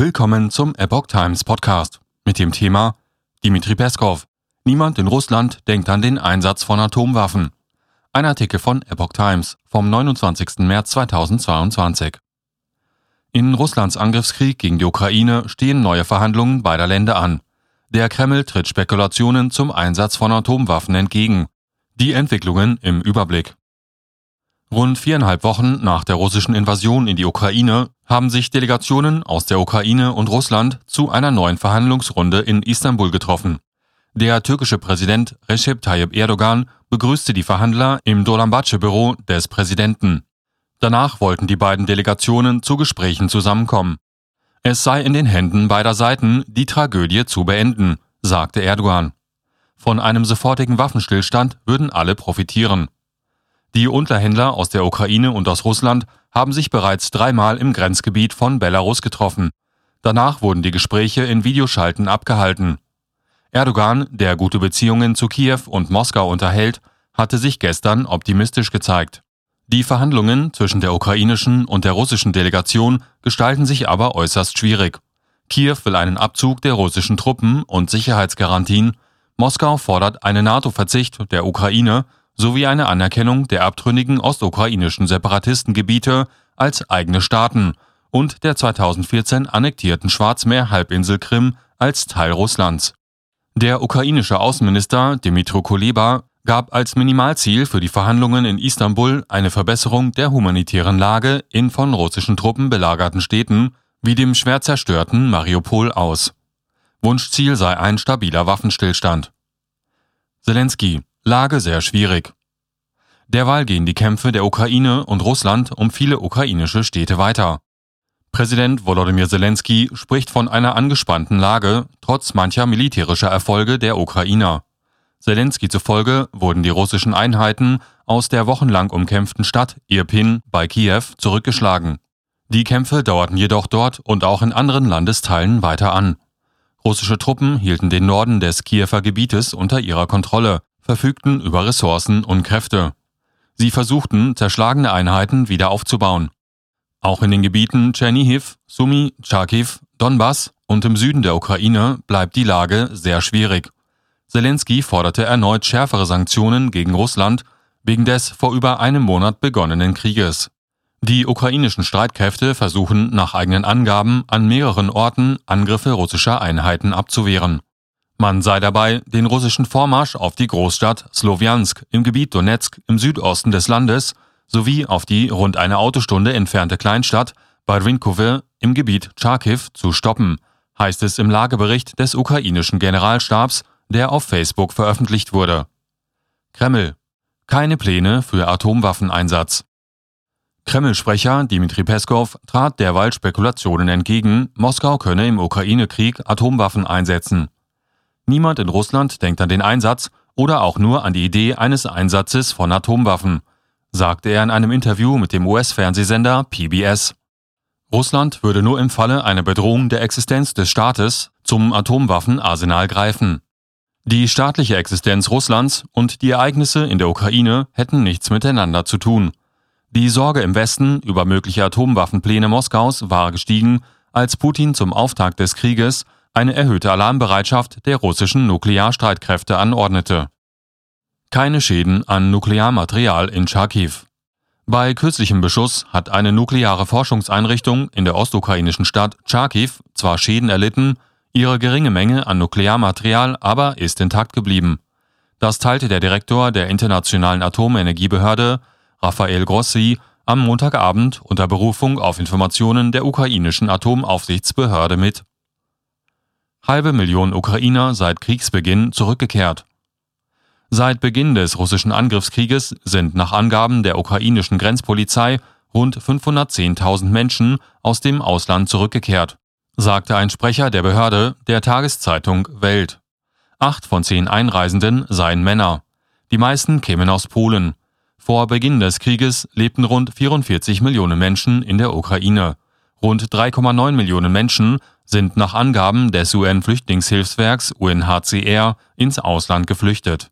Willkommen zum Epoch Times Podcast mit dem Thema Dimitri Peskov. Niemand in Russland denkt an den Einsatz von Atomwaffen. Ein Artikel von Epoch Times vom 29. März 2022. In Russlands Angriffskrieg gegen die Ukraine stehen neue Verhandlungen beider Länder an. Der Kreml tritt Spekulationen zum Einsatz von Atomwaffen entgegen. Die Entwicklungen im Überblick. Rund viereinhalb Wochen nach der russischen Invasion in die Ukraine haben sich Delegationen aus der Ukraine und Russland zu einer neuen Verhandlungsrunde in Istanbul getroffen. Der türkische Präsident Recep Tayyip Erdogan begrüßte die Verhandler im Dolmabahce-Büro des Präsidenten. Danach wollten die beiden Delegationen zu Gesprächen zusammenkommen. Es sei in den Händen beider Seiten, die Tragödie zu beenden, sagte Erdogan. Von einem sofortigen Waffenstillstand würden alle profitieren. Die Unterhändler aus der Ukraine und aus Russland haben sich bereits dreimal im Grenzgebiet von Belarus getroffen. Danach wurden die Gespräche in Videoschalten abgehalten. Erdogan, der gute Beziehungen zu Kiew und Moskau unterhält, hatte sich gestern optimistisch gezeigt. Die Verhandlungen zwischen der ukrainischen und der russischen Delegation gestalten sich aber äußerst schwierig. Kiew will einen Abzug der russischen Truppen und Sicherheitsgarantien, Moskau fordert einen NATO-Verzicht der Ukraine sowie eine Anerkennung der abtrünnigen ostukrainischen Separatistengebiete als eigene Staaten und der 2014 annektierten Schwarzmeer-Halbinsel Krim als Teil Russlands. Der ukrainische Außenminister Dmytro Kuleba gab als Minimalziel für die Verhandlungen in Istanbul eine Verbesserung der humanitären Lage in von russischen Truppen belagerten Städten wie dem schwer zerstörten Mariupol aus. Wunschziel sei ein stabiler Waffenstillstand. Zelensky Lage sehr schwierig. Derweil gehen die Kämpfe der Ukraine und Russland um viele ukrainische Städte weiter. Präsident Volodymyr Zelensky spricht von einer angespannten Lage trotz mancher militärischer Erfolge der Ukrainer. Zelensky zufolge wurden die russischen Einheiten aus der wochenlang umkämpften Stadt Irpin bei Kiew zurückgeschlagen. Die Kämpfe dauerten jedoch dort und auch in anderen Landesteilen weiter an. Russische Truppen hielten den Norden des Kiewer Gebietes unter ihrer Kontrolle, verfügten über Ressourcen und Kräfte. Sie versuchten, zerschlagene Einheiten wieder aufzubauen. Auch in den Gebieten Tschernihiv, Sumy, Charkiw, Donbass und im Süden der Ukraine bleibt die Lage sehr schwierig. Zelensky forderte erneut schärfere Sanktionen gegen Russland wegen des vor über einem Monat begonnenen Krieges. Die ukrainischen Streitkräfte versuchen nach eigenen Angaben an mehreren Orten Angriffe russischer Einheiten abzuwehren. Man sei dabei, den russischen Vormarsch auf die Großstadt Slowiansk im Gebiet Donetsk im Südosten des Landes sowie auf die rund eine Autostunde entfernte Kleinstadt Barvinkove im Gebiet Charkiw zu stoppen, heißt es im Lagebericht des ukrainischen Generalstabs, der auf Facebook veröffentlicht wurde. Kreml. Keine Pläne für Atomwaffeneinsatz. Kreml-Sprecher Dmitri Peskov trat derweil Spekulationen entgegen, Moskau könne im Ukraine-Krieg Atomwaffen einsetzen. Niemand in Russland denkt an den Einsatz oder auch nur an die Idee eines Einsatzes von Atomwaffen, sagte er in einem Interview mit dem US-Fernsehsender PBS. Russland würde nur im Falle einer Bedrohung der Existenz des Staates zum Atomwaffenarsenal greifen. Die staatliche Existenz Russlands und die Ereignisse in der Ukraine hätten nichts miteinander zu tun. Die Sorge im Westen über mögliche Atomwaffenpläne Moskaus war gestiegen, als Putin zum Auftakt des Krieges eine erhöhte Alarmbereitschaft der russischen Nuklearstreitkräfte anordnete. Keine Schäden an Nuklearmaterial in Charkiw. Bei kürzlichem Beschuss hat eine nukleare Forschungseinrichtung in der ostukrainischen Stadt Charkiw zwar Schäden erlitten, ihre geringe Menge an Nuklearmaterial aber ist intakt geblieben. Das teilte der Direktor der Internationalen Atomenergiebehörde, Rafael Grossi, am Montagabend unter Berufung auf Informationen der ukrainischen Atomaufsichtsbehörde mit halbe Million Ukrainer seit Kriegsbeginn zurückgekehrt. Seit Beginn des russischen Angriffskrieges sind nach Angaben der ukrainischen Grenzpolizei rund 510.000 Menschen aus dem Ausland zurückgekehrt, sagte ein Sprecher der Behörde der Tageszeitung Welt. Acht von zehn Einreisenden seien Männer. Die meisten kämen aus Polen. Vor Beginn des Krieges lebten rund 44 Millionen Menschen in der Ukraine. Rund 3,9 Millionen Menschen sind nach Angaben des UN-Flüchtlingshilfswerks UNHCR ins Ausland geflüchtet